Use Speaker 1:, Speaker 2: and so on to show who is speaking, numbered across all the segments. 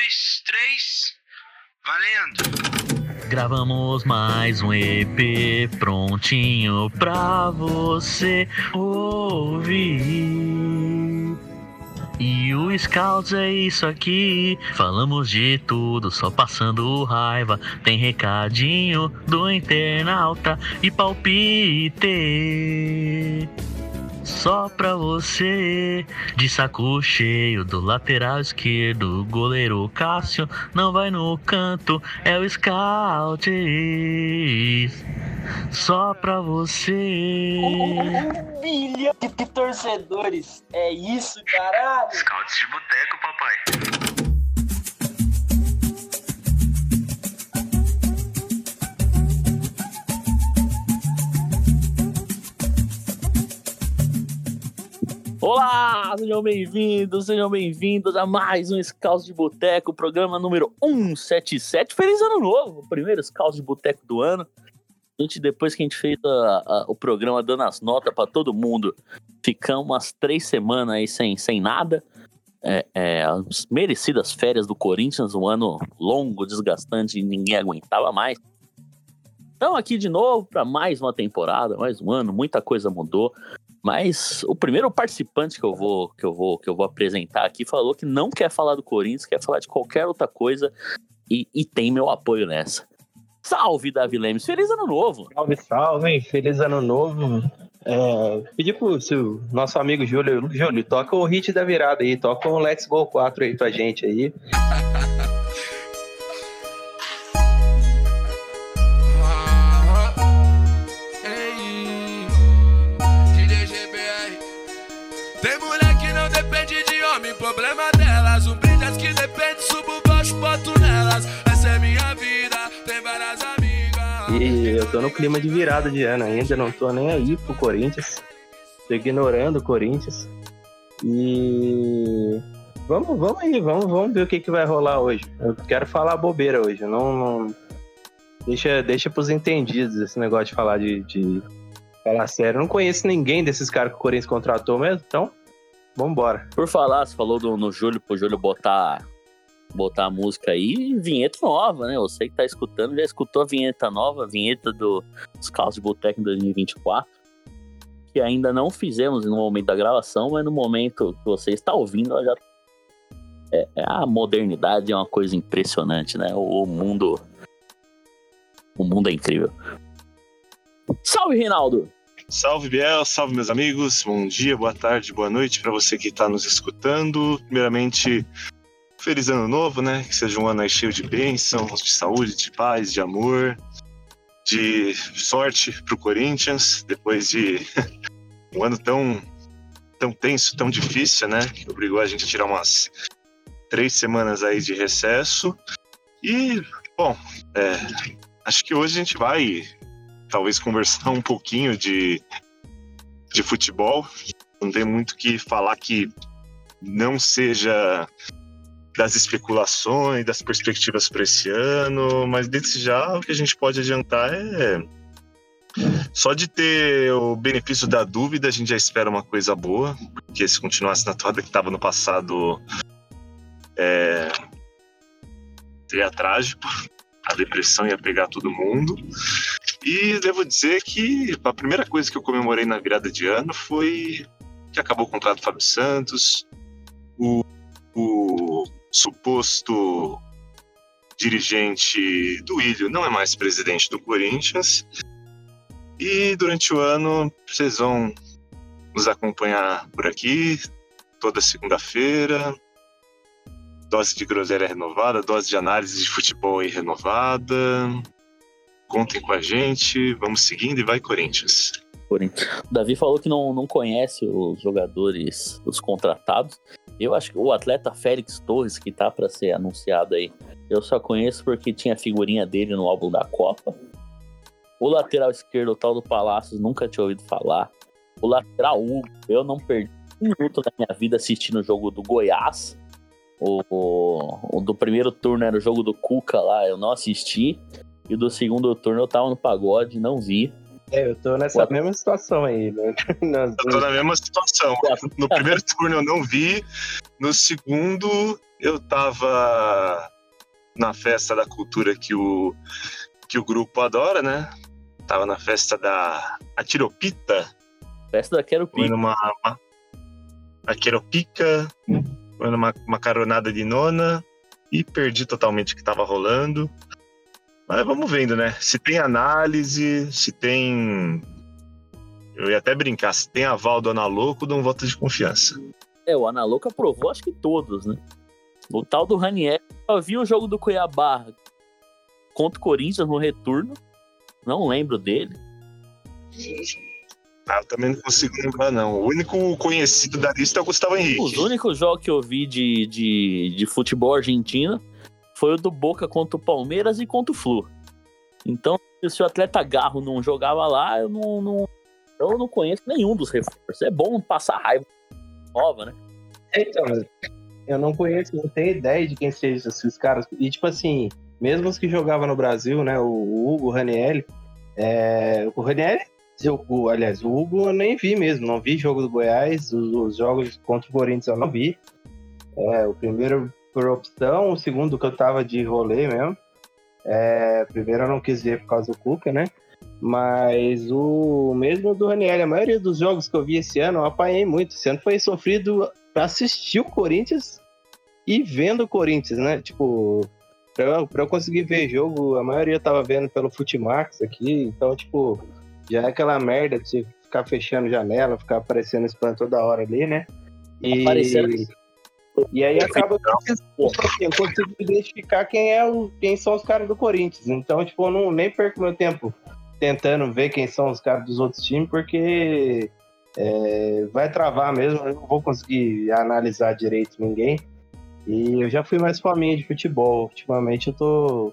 Speaker 1: dois, três, valendo!
Speaker 2: Gravamos mais um EP prontinho pra você ouvir. E o Scouts é isso aqui. Falamos de tudo, só passando raiva. Tem recadinho do internauta e palpite só pra você. De saco cheio do lateral esquerdo, goleiro Cássio não vai no canto, é o Scout. Só pra você.
Speaker 3: Um milhão de torcedores. É isso, caralho.
Speaker 1: Scouts de boteco, papai.
Speaker 2: Olá, sejam bem-vindos, sejam bem-vindos a mais um Scout de Boteco, programa número 177. Feliz ano novo, primeiro Scout de Boteco do ano. A gente, depois que a gente fez a, a, o programa dando as notas para todo mundo, ficamos umas três semanas aí sem, sem nada. É, é, as merecidas férias do Corinthians, um ano longo, desgastante ninguém aguentava mais. Estamos aqui de novo para mais uma temporada, mais um ano, muita coisa mudou. Mas o primeiro participante que eu vou que eu vou que eu vou apresentar aqui falou que não quer falar do Corinthians, quer falar de qualquer outra coisa e, e tem meu apoio nessa. Salve, Davi Lemes. Feliz ano novo.
Speaker 4: Salve, salve. Feliz ano novo. É, pedi pro seu, nosso amigo Júlio. Júlio, toca o hit da virada aí. Toca o Let's Go 4 aí pra gente aí. No clima de virada de ano ainda, não tô nem aí pro Corinthians. Tô ignorando o Corinthians. E vamos, vamos aí, vamos, vamos ver o que, que vai rolar hoje. Eu quero falar bobeira hoje, não, não... Deixa, deixa pros entendidos esse negócio de falar de, de falar sério. Eu não conheço ninguém desses caras que o Corinthians contratou mesmo, então vambora.
Speaker 2: Por falar, você falou do, no Júlio, pro Júlio botar, botar a música aí, vinheta nova, né? Você que tá escutando já escutou a vinheta nova, a vinheta do Scout de Boteco em 2024, que ainda não fizemos no momento da gravação, mas no momento que você está ouvindo, ela já. É, é a modernidade é uma coisa impressionante, né? O, o mundo. O mundo é incrível. Salve, Reinaldo!
Speaker 5: Salve Biel, salve meus amigos, bom dia, boa tarde, boa noite para você que está nos escutando. Primeiramente, feliz ano novo, né? Que seja um ano cheio de bênçãos, de saúde, de paz, de amor, de sorte pro Corinthians, depois de um ano tão, tão tenso, tão difícil, né? Que obrigou a gente a tirar umas três semanas aí de recesso. E, bom, é, acho que hoje a gente vai talvez conversar um pouquinho de, de futebol. Não tem muito que falar que não seja das especulações, das perspectivas para esse ano, mas desde já o que a gente pode adiantar é só de ter o benefício da dúvida, a gente já espera uma coisa boa, porque se continuasse na toada que estava no passado, é, seria trágico. A depressão ia pegar todo mundo. E devo dizer que a primeira coisa que eu comemorei na virada de ano foi que acabou o contrato do Fábio Santos, o, o suposto dirigente do Ilho não é mais presidente do Corinthians. E durante o ano vocês vão nos acompanhar por aqui toda segunda-feira. Dose de groselha renovada, dose de análise de futebol aí renovada. Contem com a gente, vamos seguindo e vai Corinthians.
Speaker 2: Corinthians. O Davi falou que não, não conhece os jogadores, os contratados. Eu acho que o atleta Félix Torres, que tá para ser anunciado aí, eu só conheço porque tinha a figurinha dele no álbum da Copa. O lateral esquerdo, o tal do Palácios, nunca tinha ouvido falar. O lateral Hugo, eu não perdi um minuto da minha vida assistindo o jogo do Goiás. O, o, o do primeiro turno era o jogo do Cuca lá, eu não assisti. E do segundo turno eu tava no pagode, não vi.
Speaker 4: É, eu tô nessa
Speaker 2: Ué.
Speaker 4: mesma situação aí, né? Nas
Speaker 5: Eu tô na mesma situação. No primeiro turno eu não vi, no segundo eu tava na festa da cultura que o, que o grupo adora, né? Tava na festa da Atiropita,
Speaker 2: Festa da Quero
Speaker 5: Foi numa. Uma, a Queropica, foi numa uma caronada de nona e perdi totalmente o que tava rolando. Mas vamos vendo, né? Se tem análise, se tem. Eu ia até brincar, se tem aval do Analoco, dou um voto de confiança.
Speaker 2: É, o Analouco aprovou, acho que todos, né? O tal do Ranieri, eu vi o jogo do Cuiabá contra o Corinthians no retorno. Não lembro dele.
Speaker 5: Ah, eu também não consigo lembrar, não. O único conhecido da lista é o Gustavo Henrique.
Speaker 2: Os únicos jogos que eu vi de, de, de futebol argentino foi o do Boca contra o Palmeiras e contra o Flu. Então, se o atleta Garro não jogava lá, eu não, não, eu não conheço nenhum dos reforços. É bom passar raiva nova, né?
Speaker 4: Então, eu não conheço, não tenho ideia de quem sejam esses caras. E, tipo assim, mesmo os que jogavam no Brasil, né? O, Hugo, o Raniel. É, o Raniel, o, aliás, o Hugo eu nem vi mesmo. Não vi jogo do Goiás. Os, os jogos contra o Corinthians eu não vi. É, o primeiro por opção, o segundo que eu tava de rolê mesmo. É, primeiro eu não quis ver por causa do Cuca, né? Mas o mesmo do Raniel, a maioria dos jogos que eu vi esse ano, eu apanhei muito. Esse ano foi sofrido pra assistir o Corinthians e vendo o Corinthians, né? Tipo, pra eu, pra eu conseguir ver jogo, a maioria eu tava vendo pelo Futimax aqui, então, tipo, já é aquela merda de ficar fechando janela, ficar aparecendo spam toda hora ali, né? E,
Speaker 2: Aparecendo.
Speaker 4: E aí acaba que tipo assim, eu consigo identificar quem, é o, quem são os caras do Corinthians. Então, tipo, eu não, nem perco meu tempo tentando ver quem são os caras dos outros times, porque é, vai travar mesmo, eu não vou conseguir analisar direito ninguém. E eu já fui mais faminha de futebol. Ultimamente eu tô.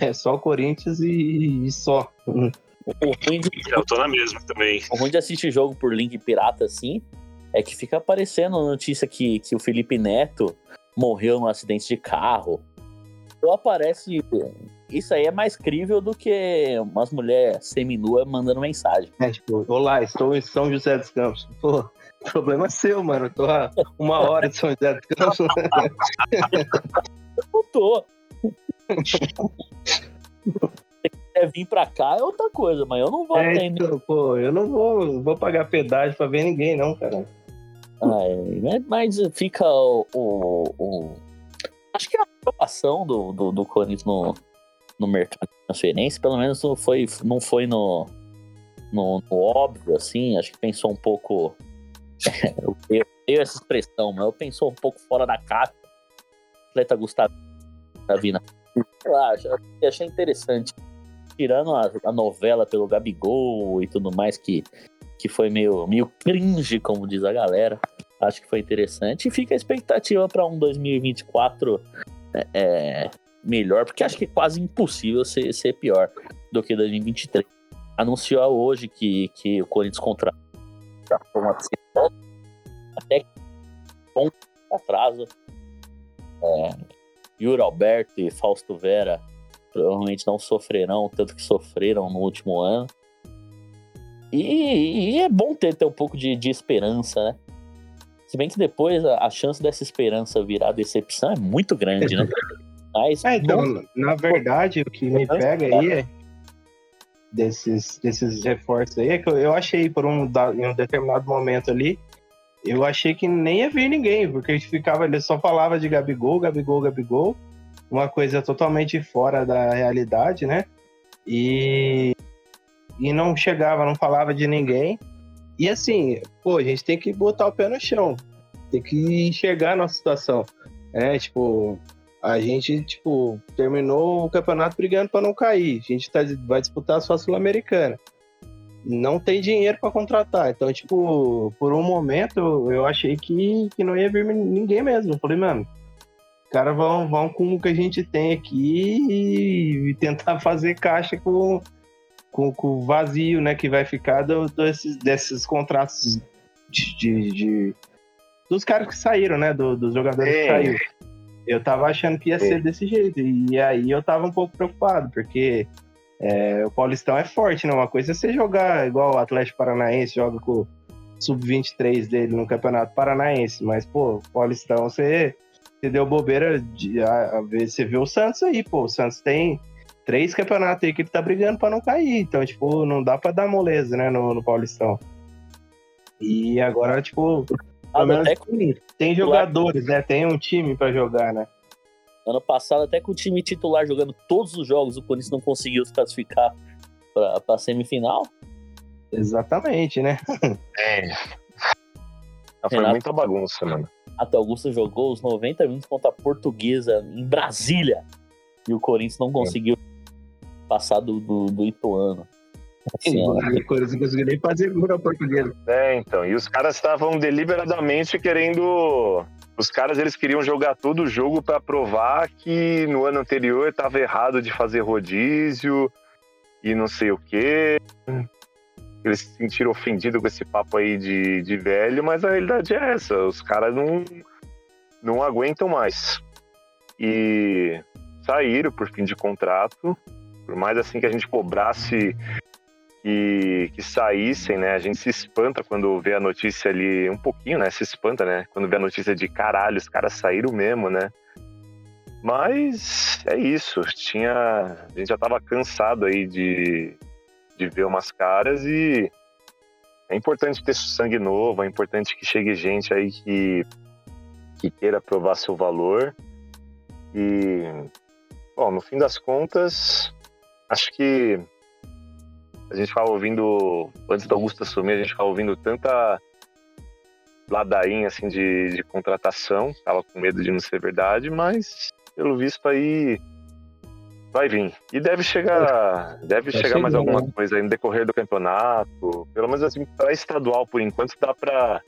Speaker 4: É só o Corinthians e, e só.
Speaker 2: O ruim, de,
Speaker 5: Eu tô na mesma também.
Speaker 2: o ruim de assistir jogo por link pirata assim é que fica aparecendo notícia que, que o Felipe Neto morreu num acidente de carro. Ou aparece. Isso aí é mais crível do que umas mulheres seminuas mandando mensagem.
Speaker 4: É, tipo, olá, estou em São José dos Campos. Pô, problema é seu, mano. Eu tô há uma hora em São José dos Campos.
Speaker 2: Eu não tô. Se quiser vir pra cá é outra coisa, mas eu não vou
Speaker 4: É,
Speaker 2: atender.
Speaker 4: então, pô, eu não vou, vou pagar pedágio pra ver ninguém, não, cara.
Speaker 2: Ai, mas- mas fica o, o- o- Acho que a preocupação do, do, do Corinthians no, no mercado de transferência, pelo menos não foi, não foi no, no, no óbvio, assim. Acho que pensou um pouco. eu tenho essa expressão, mas eu pensou um pouco fora da caixa. Atleta Gustavo Davina. Sei lá, achei, achei interessante. Tirando a, a novela pelo Gabigol e tudo mais, que, que foi meio, meio cringe, como diz a galera. Acho que foi interessante. E fica a expectativa para um 2024 é, é, melhor, porque acho que é quase impossível ser, ser pior do que 2023. Anunciou hoje que, que o Corinthians contratou uma até com atraso. É, Yuri Alberto e Fausto Vera provavelmente não sofrerão tanto que sofreram no último ano. E, e é bom ter, ter um pouco de, de esperança, né? Se bem que depois a, a chance dessa esperança virar decepção é muito grande, né? Mas
Speaker 4: É, então, na verdade, o que me pega aí é desses, desses reforços aí é que eu, eu achei por um, em um determinado momento ali, eu achei que nem ia vir ninguém, porque a gente ficava, ele só falava de Gabigol, Gabigol, Gabigol, uma coisa totalmente fora da realidade, né? E, e não chegava, não falava de ninguém. E assim, pô, a gente tem que botar o pé no chão, tem que enxergar a nossa situação. É, tipo, a gente, tipo, terminou o campeonato brigando para não cair. A gente tá, vai disputar só a Sul-Americana. Não tem dinheiro para contratar. Então, tipo, por um momento eu, achei que, que não ia vir ninguém mesmo. Falei, mano, os caras vão, vão com o que a gente tem aqui e tentar fazer caixa com, com, com o vazio, né, que vai ficar do, desses, desses contratos de, de- de- dos caras que saíram, né, do- dos jogadores que
Speaker 5: É.
Speaker 4: saíram. Eu tava achando que ia ser desse jeito. E aí eu tava um pouco preocupado, porque é, o Paulistão é forte, né? Uma coisa é você jogar igual o Atlético Paranaense joga com o Sub-23 dele no Campeonato Paranaense. Mas, pô, o Paulistão você você deu bobeira de a, a você vê o Santos aí, pô. O Santos tem três campeonatos aí que ele tá brigando pra não cair. Então, tipo, não dá pra dar moleza, né, no, no Paulistão. E agora, tipo, menos
Speaker 2: até
Speaker 4: tem, tem jogadores, né? Tem um time pra jogar, né?
Speaker 2: Ano passado, até com o time titular jogando todos os jogos, o Corinthians não conseguiu se classificar pra, pra semifinal.
Speaker 4: Exatamente, né?
Speaker 5: É. Ah, Foi
Speaker 2: Renato.
Speaker 5: muita bagunça, mano.
Speaker 2: Até Augusto jogou os 90 minutos contra a Portuguesa em Brasília. E o Corinthians não conseguiu passar do, do, do Ituano. Assim, ó,
Speaker 4: o Corinthians não conseguiu nem fazer gol na portuguesa.
Speaker 5: É, então. E os caras estavam deliberadamente querendo. Os caras eles queriam jogar todo o jogo pra provar que no ano anterior estava errado de fazer rodízio e não sei o quê. Eles se sentiram ofendidos com esse papo aí de, de velho, mas a realidade é essa: os caras não, não aguentam mais. E saíram por fim de contrato. Por mais assim que a gente cobrasse que, que saíssem, né? A gente se espanta quando vê a notícia ali, um pouquinho, né? Se espanta, né? Quando vê a notícia de caralho, os caras saíram mesmo, né? Mas é isso. Tinha, a gente já tava cansado aí de, de ver umas caras e é importante ter sangue novo, é importante que chegue gente aí que, que queira provar seu valor. E, bom, no fim das contas, acho que a gente ficava ouvindo, antes da Augusta assumir, a gente ficava ouvindo tanta ladainha assim de, de contratação, tava com medo de não ser verdade, mas pelo visto aí vai vir. E deve chegar, deve
Speaker 4: Vai
Speaker 5: chegar mais alguma
Speaker 4: né?
Speaker 5: coisa aí no decorrer do campeonato, pelo menos assim, para estadual por enquanto dá pra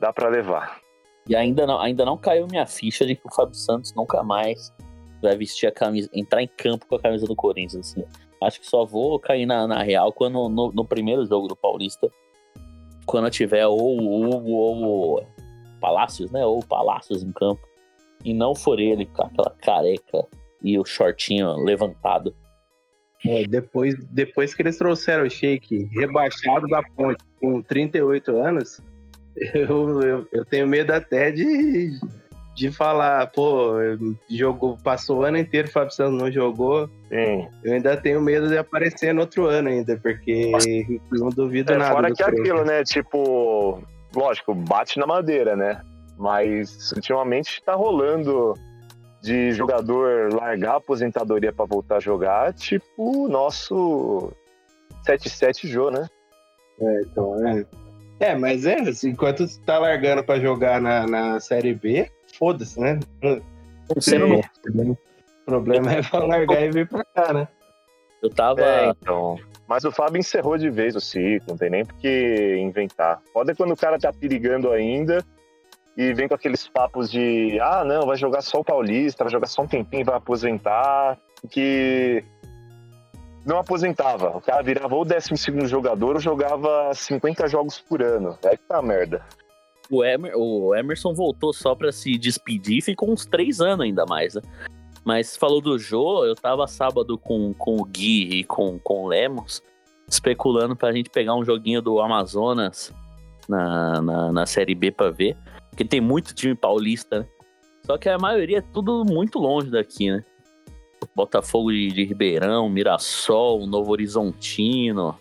Speaker 5: dá para levar.
Speaker 2: E ainda não, ainda não caiu minha ficha de que o Fábio Santos nunca mais vai vestir a camisa, entrar em campo com a camisa do Corinthians. Assim. Acho que só vou cair na, na real quando no, no primeiro jogo do Paulista, quando tiver ou ou Palácios, né? Ou Palácios em campo. E não for ele com aquela careca e o shortinho levantado.
Speaker 4: É, depois, depois que eles trouxeram o Sheik rebaixado da ponte com 38 anos, eu, eu, eu tenho medo até de, de falar, pô, jogou, passou o ano inteiro, o Fábio Santos não jogou.
Speaker 5: Sim.
Speaker 4: Eu ainda tenho medo de aparecer no outro ano ainda, porque não duvido
Speaker 5: É,
Speaker 4: nada.
Speaker 5: fora que é aquilo, né? Tipo, lógico, bate na madeira, né? Mas ultimamente tá rolando de jogador largar a aposentadoria pra voltar a jogar, tipo o nosso 7-7 Jô, né?
Speaker 4: É, então, é. É, mas é, assim, enquanto você tá largando pra jogar na, na Série B, foda-se, né?
Speaker 2: Você não-
Speaker 4: O problema é pra largar e vir pra cá, né?
Speaker 2: eu tava.
Speaker 5: É, então. Mas o Fábio encerrou de vez o ciclo, não tem nem por que inventar. Pode é quando o cara tá perigando ainda e vem com aqueles papos de ah, não, vai jogar só o Paulista, vai jogar só um tempinho vai aposentar. Que não aposentava. O cara virava ou 12 jogador ou jogava 50 jogos por ano. É que tá merda.
Speaker 2: O, Emer- o Emerson voltou só pra se despedir e ficou uns três anos ainda mais, né? Mas falou do Jô, eu tava sábado com, com o Gui e com, com o Lemos, especulando pra gente pegar um joguinho do Amazonas na, na, na Série B pra ver. Porque tem muito time paulista, né? Só que a maioria é tudo muito longe daqui, né? Botafogo de, de Ribeirão, Mirassol, Novo Horizontino.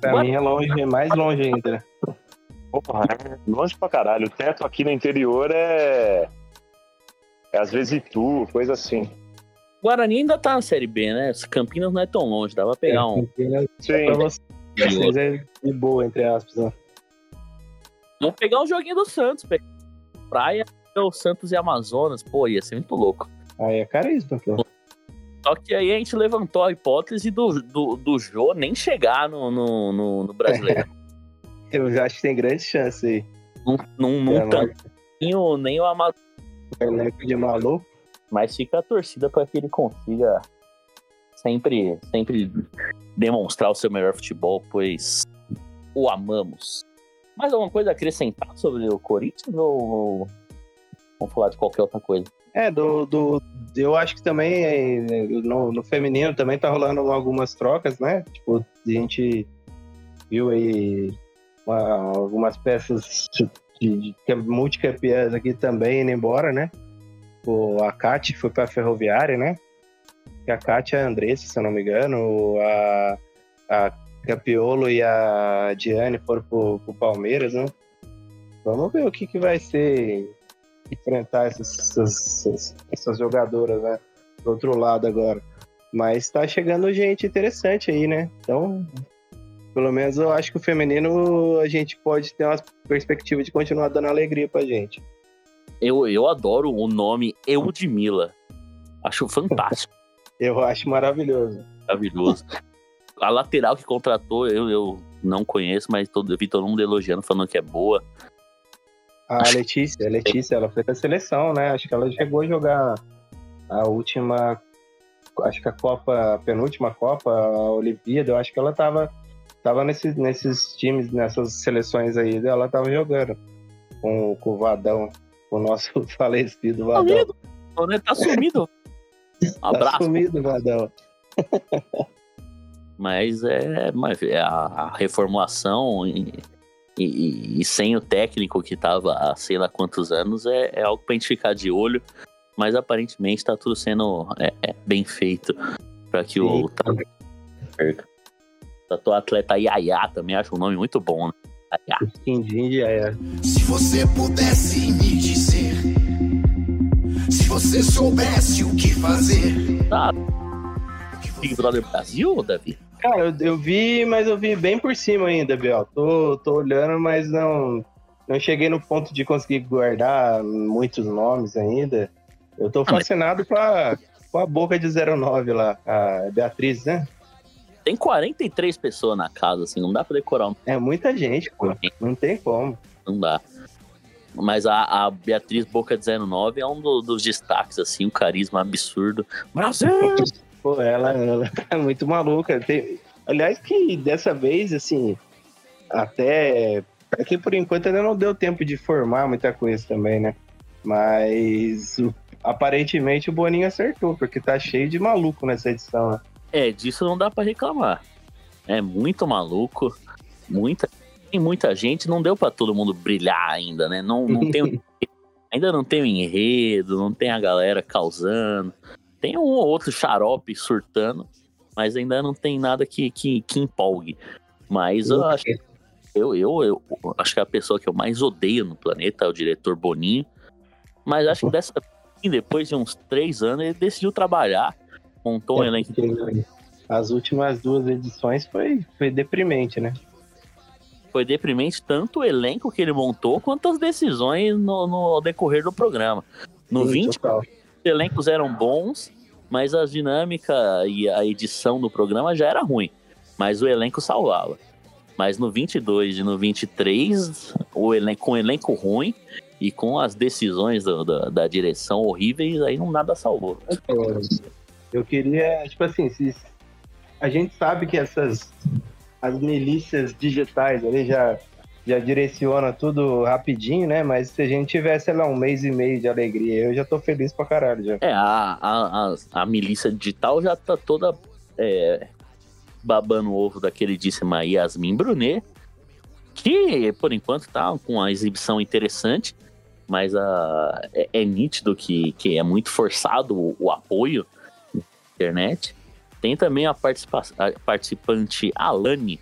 Speaker 4: Pra mim é longe, é mais longe ainda.
Speaker 5: Porra, é longe pra caralho. O teto aqui no interior é. É às vezes Itu, coisa assim.
Speaker 2: Guarani ainda tá na Série B, né? Campinas não é tão longe, dá pra pegar um.
Speaker 5: Sim.
Speaker 4: Pra você- vocês é de boa, entre aspas. né?
Speaker 2: Vamos pegar um joguinho do Santos, pegar praia, o Santos e Amazonas, pô, ia ser muito louco.
Speaker 4: Aí é caríssimo, pô.
Speaker 2: Só que aí a gente levantou a hipótese do, do, do Jô nem chegar no, no, no, no brasileiro.
Speaker 4: Eu já acho que tem grande chance aí.
Speaker 2: num num, num
Speaker 4: É,
Speaker 2: nem o Amazonas.
Speaker 4: Elenco de maluco.
Speaker 2: Mas fica a torcida para que ele consiga sempre, sempre demonstrar o seu melhor futebol, pois o amamos. Mais alguma coisa a acrescentar sobre o Corinthians ou vamos falar de qualquer outra coisa?
Speaker 4: É, do, do, eu acho que também no, no feminino também tá rolando algumas trocas, né? Tipo, a gente viu aí uma- algumas peças de, de multicampeãs aqui também indo embora, né? O, a Kate foi pra Ferroviária, né? A Kate e a Andressa, se eu não me engano. A, a Capiolo e a Diane foram pro, pro Palmeiras, né? Vamos ver o que, que vai ser enfrentar essas, essas, essas jogadoras, né? Do outro lado agora. Mas tá chegando gente interessante aí, né? Então, pelo menos eu acho que o feminino a gente pode ter uma perspectiva de continuar dando alegria pra gente.
Speaker 2: Eu, eu adoro o nome Eudmila. Acho fantástico,
Speaker 4: Eu acho maravilhoso.
Speaker 2: maravilhoso. A lateral que contratou, eu, eu não conheço, mas todo, eu vi todo mundo elogiando, falando que é boa.
Speaker 4: A Letícia, a Letícia, ela foi da seleção, né? Acho que ela chegou a jogar a última, acho que a Copa, a penúltima Copa, a Olimpíada, eu acho que ela tava, tava nesses, nesses times, nessas seleções aí, ela tava jogando com, com o Vadão, com o nosso falecido Vadão.
Speaker 2: Sumido, né? Tá sumido. Um
Speaker 4: Tá
Speaker 2: abraço.
Speaker 4: sumido, Vadão.
Speaker 2: Mas é, mas é a, reformulação e, e- e sem o técnico que tava há sei lá quantos anos é, é algo pra gente ficar de olho. Mas aparentemente tá tudo sendo é, é, bem feito para que o
Speaker 4: Sim.
Speaker 2: Perca. Tatu atleta Yaya também acho um nome muito bom, né? Yaya.
Speaker 4: Quindim de Aia.
Speaker 6: Se você pudesse me dizer, se você soubesse o que fazer.
Speaker 2: Tá. Big Brother Brasil, Davi?
Speaker 4: Cara, eu, eu vi, mas eu vi bem por cima ainda, Biel. Tô, tô olhando, mas não, não cheguei no ponto de conseguir guardar muitos nomes ainda. Eu tô
Speaker 2: Ah, mas-
Speaker 4: fascinado com a, com a boca de 09 lá, a Beatriz, né?
Speaker 2: Tem 43 pessoas na casa, assim, não dá pra decorar um
Speaker 4: É muita gente, pô. Não tem como.
Speaker 2: Não dá. Mas a, a Beatriz Boca 19 é um do- dos destaques, assim, um carisma absurdo. Brasil!
Speaker 4: Pô, ela, ela é muito maluca. Tem- aliás, que dessa vez, assim, até. É que por enquanto ainda não deu tempo de formar muita coisa também, né? Mas o- aparentemente o Boninho acertou, porque tá cheio de maluco nessa edição, né?
Speaker 2: É, disso não dá pra reclamar. É muito maluco, muita, tem muita gente, não deu pra todo mundo brilhar ainda, né? Não, não tem, ainda não tem o enredo, não tem a galera causando. Tem um ou outro xarope surtando, mas ainda não tem nada que, que, que empolgue. Mas eu acho eu, eu, eu acho que a pessoa que eu mais odeio no planeta é o diretor Boninho. Mas acho que dessa depois de uns três anos, ele decidiu trabalhar, montou um
Speaker 4: É,
Speaker 2: elenco.
Speaker 4: As últimas duas edições foi, foi deprimente, né?
Speaker 2: Foi deprimente tanto o elenco que ele montou, quanto as decisões no, no decorrer do programa. No
Speaker 4: Sim,
Speaker 2: 20,
Speaker 4: total.
Speaker 2: os elencos eram bons, mas a dinâmica e a edição do programa já era ruim. Mas o elenco salvava. Mas no 22 e no 23, o elenco, com o elenco ruim e com as decisões do- da, da direção horríveis, aí não nada salvou.
Speaker 4: Eu queria, tipo assim, se a gente sabe que essas as milícias digitais ali já já direciona tudo rapidinho, né? Mas se a gente tivesse, sei lá, um mês e meio de alegria, eu já tô feliz pra caralho já.
Speaker 2: É, a, a, a, a milícia digital já tá toda é, babando o ovo da queridíssima Yasmin Brunet, que por enquanto tá com uma exibição interessante, mas a, é, é nítido que, que é muito forçado o, o apoio internet. Tem também a, participa a participante Alane,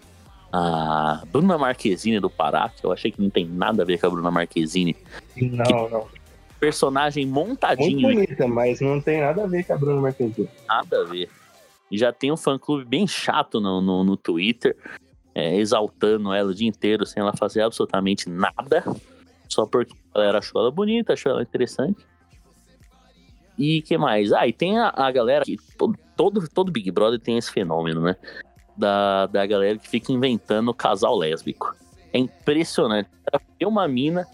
Speaker 2: a Bruna Marquezine do Pará, que eu achei que não tem nada a ver com a Bruna Marquezine.
Speaker 4: Não, não.
Speaker 2: Personagem
Speaker 4: Muito
Speaker 2: montadinho
Speaker 4: bonita, mas não tem nada a ver com a Bruna Marquezine.
Speaker 2: nada a ver. E já tem um fã-clube bem chato no, no, no Twitter, é, exaltando ela o dia inteiro, sem ela fazer absolutamente nada, só porque a galera achou ela bonita, achou ela interessante. E que mais? Ah, e tem a, a galera que todo, todo, Big Brother tem esse fenômeno, né? Da, da galera que fica inventando casal lésbico. É impressionante. Tem uma mina,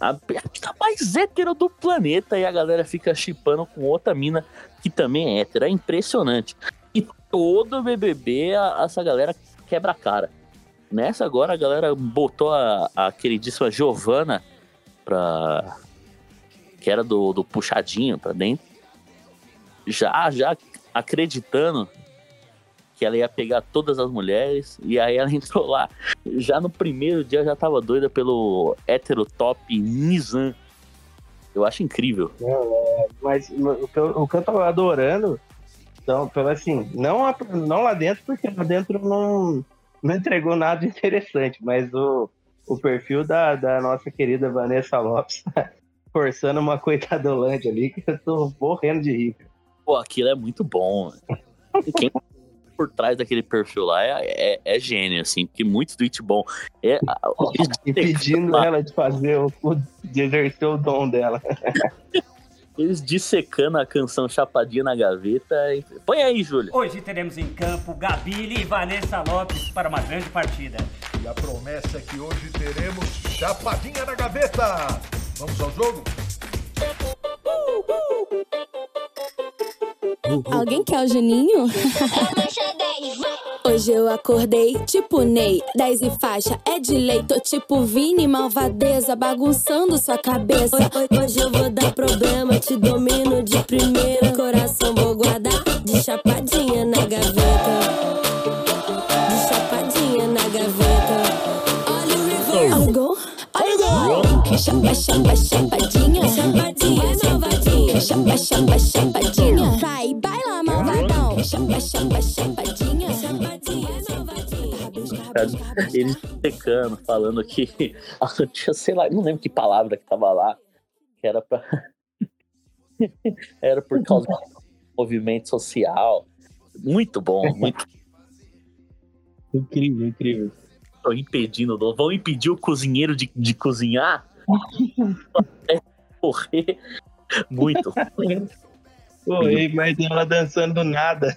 Speaker 2: a a mais hétero do planeta, e a galera fica chipando com outra mina que também é hétero. É impressionante. E todo BBB, a- essa galera quebra a cara. Nessa agora, a galera botou a, a queridíssima Giovana pra. Que era do, do puxadinho pra dentro. Já, já acreditando que ela ia pegar todas as mulheres, e aí ela entrou lá. Já no primeiro dia já tava doida pelo heterotop Nizam. Eu acho incrível.
Speaker 4: Mas o que, eu, o que eu tava adorando, então, pelo assim, não, não lá dentro, porque lá dentro não, não entregou nada interessante, mas o, o perfil da, da nossa querida Vanessa Lopes forçando uma coitadolândia ali, que eu tô morrendo de rir.
Speaker 2: Pô, aquilo é muito bom. Quem tá por trás daquele perfil lá é, é, é gênio, assim, porque muito tweet bom. É, a- eles
Speaker 4: Impedindo ela de fazer o, o- de exercer o dom dela.
Speaker 2: Eles dissecando a canção Chapadinha na gaveta. e- Põe aí, Júlio.
Speaker 7: Hoje teremos em campo Gabile e Vanessa Lopes para uma grande partida.
Speaker 8: E a promessa é que hoje teremos Chapadinha na gaveta. Vamos ao jogo?
Speaker 9: Alguém quer o Juninho? Hoje eu acordei tipo Ney, 10 e faixa é de lei. Tô tipo Vini, malvadeza, bagunçando sua cabeça. Ho- Hoje eu vou dar problema, te domino de primeira. Coração vou guardar de chapadinha na gaveta. Chapa, chapa, chapadinha. Chapadinha, malvadinha. Chapa, chapa, chapadinha. Vai, baila, malvadão. Chapa, chapa, chapadinha. Chapadinha, malvadinha.
Speaker 2: Eles dissecando, falando que. Tinha, sei lá, não lembro que palavra que tava lá. Que era pra. era por causa do movimento social. Muito bom, muito
Speaker 4: Incrível, incrível.
Speaker 2: Estão impedindo, vão impedir o cozinheiro de, de cozinhar? Morrer. Muito.
Speaker 4: E- mas ela dançando do nada.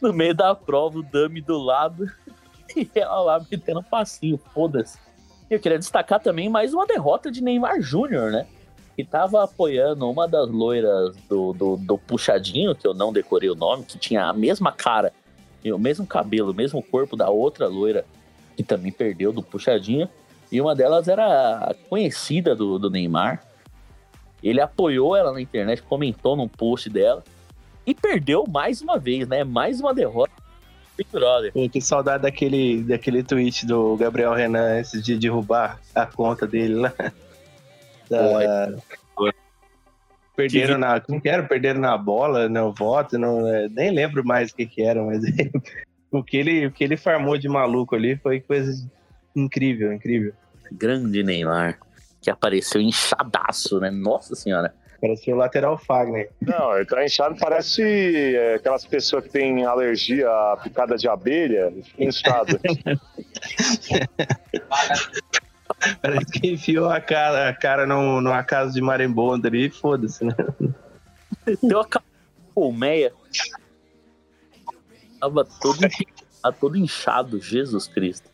Speaker 2: No meio da prova, o dummy do lado e ela lá metendo passinho, foda-se. Eu queria destacar também mais uma derrota de Neymar Júnior, né? Que tava apoiando uma das loiras do, do, do Puxadinho, que eu não decorei o nome, que tinha a mesma cara, e o mesmo cabelo, o mesmo corpo da outra loira, que também perdeu do Puxadinho. E uma delas era conhecida do, do Neymar. Ele apoiou ela na internet, comentou num post dela. E perdeu mais uma vez, né? Mais uma derrota. Big Brother.
Speaker 4: Pô, que saudade daquele, daquele tweet do Gabriel Renan antes de derrubar a conta dele lá. Da- Perderam na. Como que era? Perderam na bola, no voto, não, é, nem lembro mais o que, que era, mas o, que ele, o que ele farmou de maluco ali foi coisa incrível, incrível.
Speaker 2: Grande Neymar. Que apareceu inchadaço, né? Nossa senhora.
Speaker 4: Parecia o lateral Fagner.
Speaker 5: Não, ele tá inchado, parece é, aquelas pessoas que têm alergia à picada de abelha, inchado.
Speaker 4: Parece que enfiou a cara, a cara num- numa casa de marimbondo ali e foda-se, né?
Speaker 2: Deu a colmeia. Tava todo, tava todo inchado, Jesus Cristo.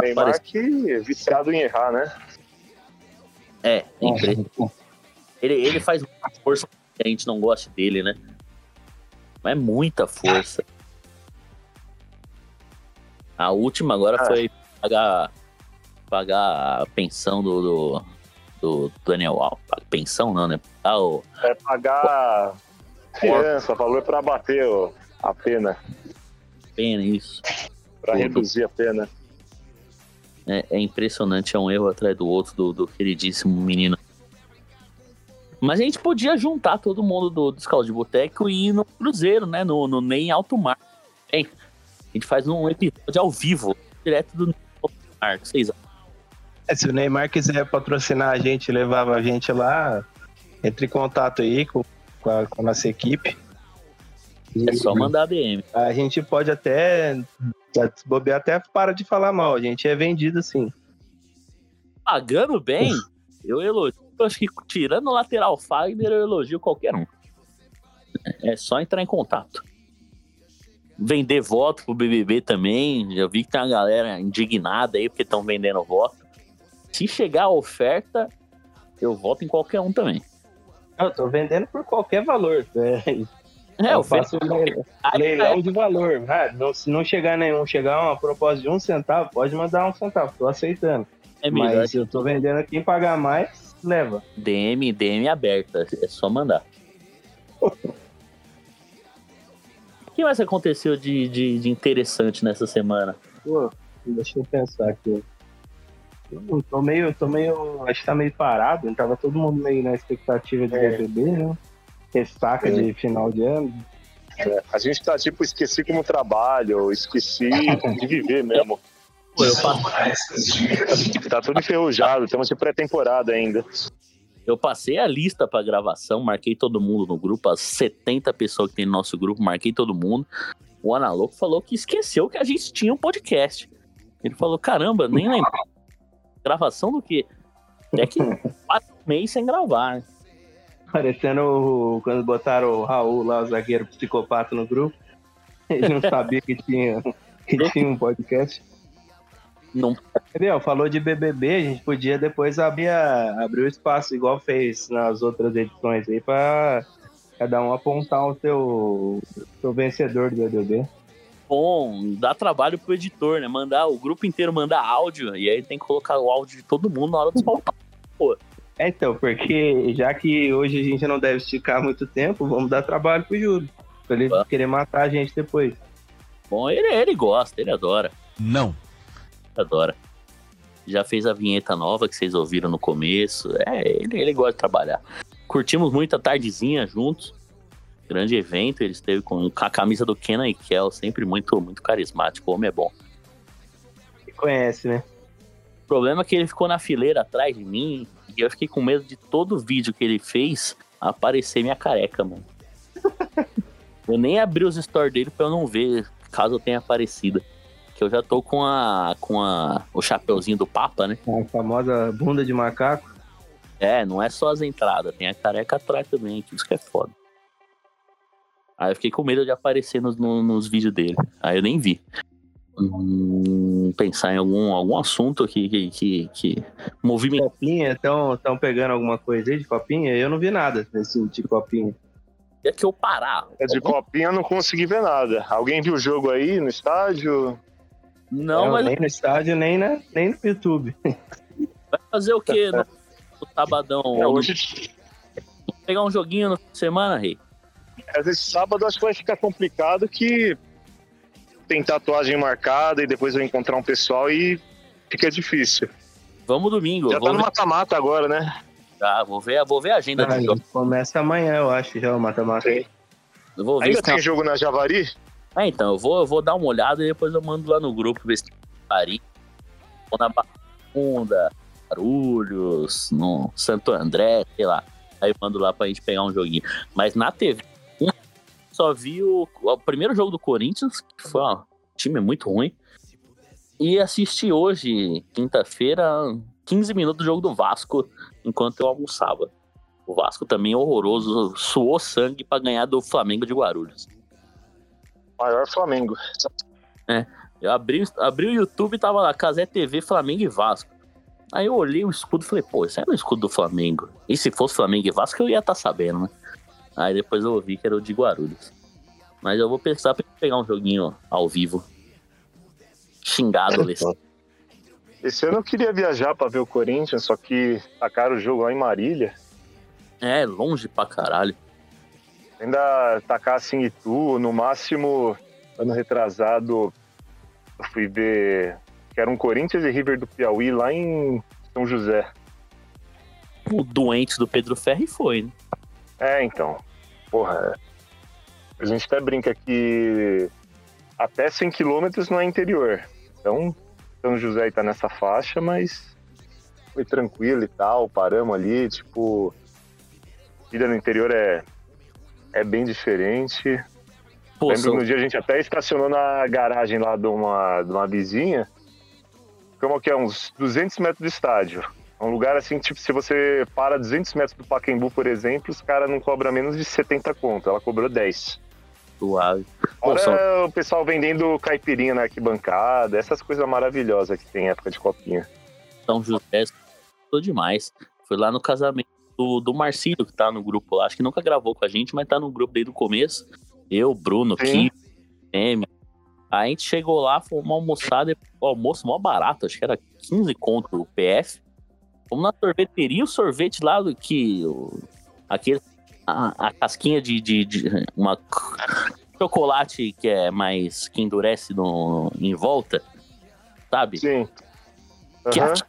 Speaker 5: Neymar
Speaker 2: Parece-
Speaker 5: que é viciado em errar, né?
Speaker 2: É, impressionante. Ele, ele faz muita força que a gente não goste dele, né? Mas é muita força. A última agora
Speaker 5: Ah.
Speaker 2: foi pagar, pagar a pensão do, do, do Daniel Alves. Pensão não, né? Ah, o,
Speaker 5: É pagar criança, valor pra bater ó, a pena,
Speaker 2: pena, isso.
Speaker 5: pra
Speaker 2: Tudo.
Speaker 5: reduzir a pena.
Speaker 2: É, é impressionante, é um erro atrás do outro do, do queridíssimo menino. Mas a gente podia juntar todo mundo do, dos Caos de Boteco e ir no Cruzeiro, né? No, no Nem Alto Mar. Hein? A gente faz um episódio ao vivo, direto do Alto Mar. Vocês
Speaker 4: É, se o Neymar quiser patrocinar a gente, levava a gente lá, entre em contato aí com, com, a, com a nossa equipe.
Speaker 2: é só mandar DM.
Speaker 4: A gente pode até. Se bobear, até para de falar mal. A gente é vendido assim.
Speaker 2: Pagando bem, eu elogio. Eu acho que tirando o lateral Fagner, eu elogio qualquer um. É só entrar em contato. Vender voto pro BBB também. Já vi que tem uma galera indignada aí porque estão vendendo voto. Se chegar a oferta, eu voto em qualquer um também.
Speaker 4: Eu tô vendendo por qualquer valor. É,
Speaker 2: É,
Speaker 4: eu faço leilão, leilão de valor. Ah, não- se não chegar nenhum, chegar uma proposta de um centavo, pode mandar um centavo. Tô aceitando.
Speaker 2: É melhor.
Speaker 4: Mas eu tô vendendo quem pagar mais, leva.
Speaker 2: DM, DM aberta. É só mandar. que mais aconteceu de, de, de interessante nessa semana?
Speaker 4: Pô, deixa eu pensar aqui. Eu tô meio, tô meio. Acho que tá meio parado. Tava todo mundo meio na expectativa de BBB, né? Ressaca de final de ano.
Speaker 5: É, a gente tá tipo, esqueci como trabalho, esqueci de viver mesmo.
Speaker 2: Pô, eu passei,
Speaker 5: Tá tudo enferrujado, estamos de pré-temporada ainda.
Speaker 2: eu passei a lista pra gravação, marquei todo mundo no grupo, as 70 pessoas que tem no nosso grupo, marquei todo mundo. O Analouco falou que esqueceu que a gente tinha um podcast. Ele falou: caramba, nem lembro. Gravação do quê? É que quatro meses sem gravar.
Speaker 4: Parecendo o- quando botaram o Raul lá, o zagueiro psicopata, no grupo. Ele não sabia que tinha, que tinha um podcast.
Speaker 2: Não,
Speaker 4: Entendeu? Falou de BBB, a gente podia depois abrir, a- abrir o espaço, igual fez nas outras edições aí, pra cada um apontar o seu, seu vencedor do BBB.
Speaker 2: bom, dá trabalho pro editor, né? Mandar o grupo inteiro mandar áudio, e aí tem que colocar o áudio de todo mundo na hora dos palpites.
Speaker 4: É, então, porque já que hoje a gente não deve esticar muito tempo, vamos dar trabalho pro Júlio. Pra ele querer matar a gente depois.
Speaker 2: Bom, ele, ele gosta, ele adora.
Speaker 8: Não.
Speaker 2: adora. Já fez a vinheta nova que vocês ouviram no começo. É, ele, ele gosta de trabalhar. Curtimos muito a tardezinha juntos. Grande evento, ele esteve com, com a camisa do Kenan e Kel, sempre muito, muito carismático. O homem é bom.
Speaker 4: Você conhece, né?
Speaker 2: O problema é que ele ficou na fileira atrás de mim e eu fiquei com medo de todo vídeo que ele fez aparecer minha careca, mano. eu nem abri os stories dele pra eu não ver, caso eu tenha aparecido. Que eu já tô com a com a, o chapeuzinho do Papa, né?
Speaker 4: A famosa bunda de macaco.
Speaker 2: É, não é só as entradas, tem a careca atrás também, que isso que é foda. Aí eu fiquei com medo de aparecer nos, no- nos vídeos dele. Aí eu nem vi. Hum, pensar em algum, algum assunto que, que, que, que movimenta.
Speaker 4: Copinha, estão pegando alguma coisa aí de copinha? Eu não vi nada desse de copinha.
Speaker 2: É que eu parar.
Speaker 5: É de copinha eu não consegui ver nada. Alguém viu o jogo aí no estádio?
Speaker 2: Não,
Speaker 4: Não,
Speaker 2: mas
Speaker 4: Nem no estádio, nem, na, nem no YouTube.
Speaker 2: vai fazer o quê no, no sabadão?
Speaker 5: É, hoje,
Speaker 2: pegar um joguinho no fim de semana, rei?
Speaker 5: Mas esse sábado acho que vai ficar complicado que tem tatuagem marcada e depois eu encontrar um pessoal e fica difícil.
Speaker 2: Vamos domingo.
Speaker 5: Já tá no mata-mata agora, né?
Speaker 2: ah, vou ver, vou ver a agenda
Speaker 4: Ah,
Speaker 2: do
Speaker 4: começa amanhã, eu acho, já o mata-mata.
Speaker 2: Vou ver
Speaker 5: Ainda
Speaker 2: tem
Speaker 5: tem jogo na Javari?
Speaker 2: Ah, então, eu vou, eu vou dar uma olhada e depois eu mando lá no grupo ver se tem Paris, ou na Bunda, Barulhos, no Santo André, sei lá. Aí eu mando lá pra gente pegar um joguinho. Mas na TV, só vi o, o primeiro jogo do Corinthians, que foi ó, um time muito ruim. E assisti hoje, quinta-feira, 15 minutos do jogo do Vasco, enquanto eu almoçava. O Vasco também é horroroso, suou sangue pra ganhar do Flamengo de Guarulhos.
Speaker 5: Maior Flamengo.
Speaker 2: Eu abri, abri o YouTube e tava lá, Casé TV, Flamengo e Vasco. Aí eu olhei o escudo e falei, pô, isso era o escudo do Flamengo. E se fosse Flamengo e Vasco, eu ia estar sabendo, né? Aí depois eu ouvi que era o de Guarulhos. Mas eu vou pensar pra pegar um joguinho ao vivo. Xingado, Alessandro.
Speaker 5: Esse ano eu queria viajar pra ver o Corinthians, só que tacaram o jogo lá em Marília.
Speaker 2: É, longe pra caralho.
Speaker 5: Ainda tacasse em Itu, no máximo, ano retrasado, eu fui ver que era um Corinthians e River do Piauí lá em São José.
Speaker 2: O doente do Pedro Ferri foi, né?
Speaker 5: É, então. Porra, a gente até brinca que até 100 quilômetros não é interior. Então, São José tá nessa faixa, mas foi tranquilo e tal, paramos ali, tipo, vida no interior é, é bem diferente.
Speaker 2: Pô,
Speaker 5: Lembro
Speaker 2: São-
Speaker 5: no dia a gente até estacionou na garagem lá de uma, de uma vizinha, como que é, uns 200 metros do estádio. Um lugar assim, tipo, se você para 200 metros do Pacaembu, por exemplo, os caras não cobram menos de 70 conto. Ela cobrou 10.
Speaker 2: suave.
Speaker 5: Fora
Speaker 2: São-
Speaker 5: o pessoal vendendo caipirinha na arquibancada, essas coisas maravilhosas que tem em época de copinha.
Speaker 2: São José, gostou demais. Foi lá no casamento do, do Marcílio, que tá no grupo lá. Acho que nunca gravou com a gente, mas tá no grupo desde o começo. Eu, Bruno. Kim, M. Aí a gente chegou lá, fomos almoçar, depois, o almoço mó barato, acho que era 15 conto o PF. Fomos na sorveteria, o sorvete lá do que. o- aquele, a, a casquinha de, de, de- uma chocolate que é mais. que endurece no, em volta, sabe?
Speaker 5: Sim.
Speaker 2: Que
Speaker 5: Aham.
Speaker 2: aqui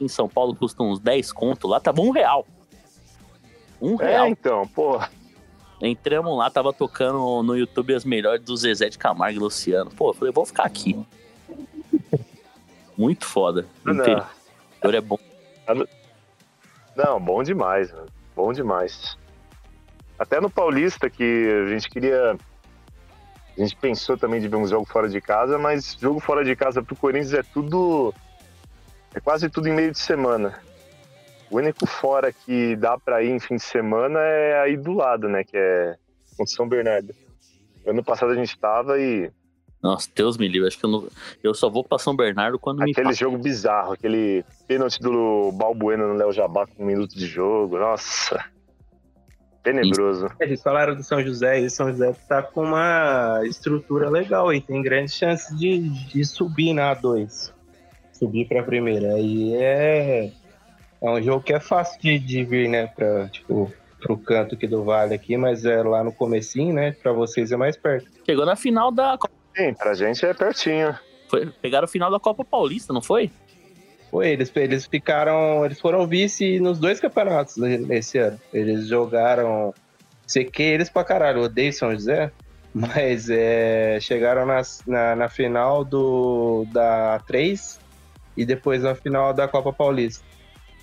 Speaker 2: em São Paulo custa uns 10 conto, lá tava um real. Um
Speaker 5: É,
Speaker 2: real.
Speaker 5: então, pô.
Speaker 2: Entramos lá, tava tocando no YouTube as melhores do Zezé de Camargo e Luciano. Pô, eu falei, vou ficar aqui. Muito foda. O
Speaker 5: Não.
Speaker 2: interior é bom.
Speaker 5: Não, bom demais, mano. Bom demais. Até no Paulista, que a gente queria. A gente pensou também de ver um jogo fora de casa, mas jogo fora de casa pro Corinthians é tudo. É quase tudo em meio de semana. O único fora que dá pra ir em fim de semana é aí do lado, né? Que é contra São Bernardo. Ano passado a gente tava e.
Speaker 2: Nossa, Deus me livre. Acho que eu, não, eu só vou pra São Bernardo quando me
Speaker 5: Aquele jogo bizarro, aquele pênalti do Balbuena no Léo Jabá com um minuto de jogo. Nossa. Tenebroso.
Speaker 4: Eles falaram do São José e o São José tá com uma estrutura legal e tem grandes chances de, de subir na A2. Subir pra primeira. Aí é. É um jogo que é fácil de, de vir, né? Pra, tipo, pro canto aqui do Vale aqui, mas é lá no comecinho, né? Pra vocês é mais perto.
Speaker 2: Chegou na final da.
Speaker 5: Sim, pra gente é pertinho.
Speaker 2: Foi, pegaram o final da Copa Paulista, não foi?
Speaker 4: Foi, eles, eles ficaram. Eles foram vice nos dois campeonatos esse ano. Eles jogaram. Sequei eles pra caralho, odeio São José. Mas é, chegaram nas- na, na final do, da 3 e depois na final da Copa Paulista.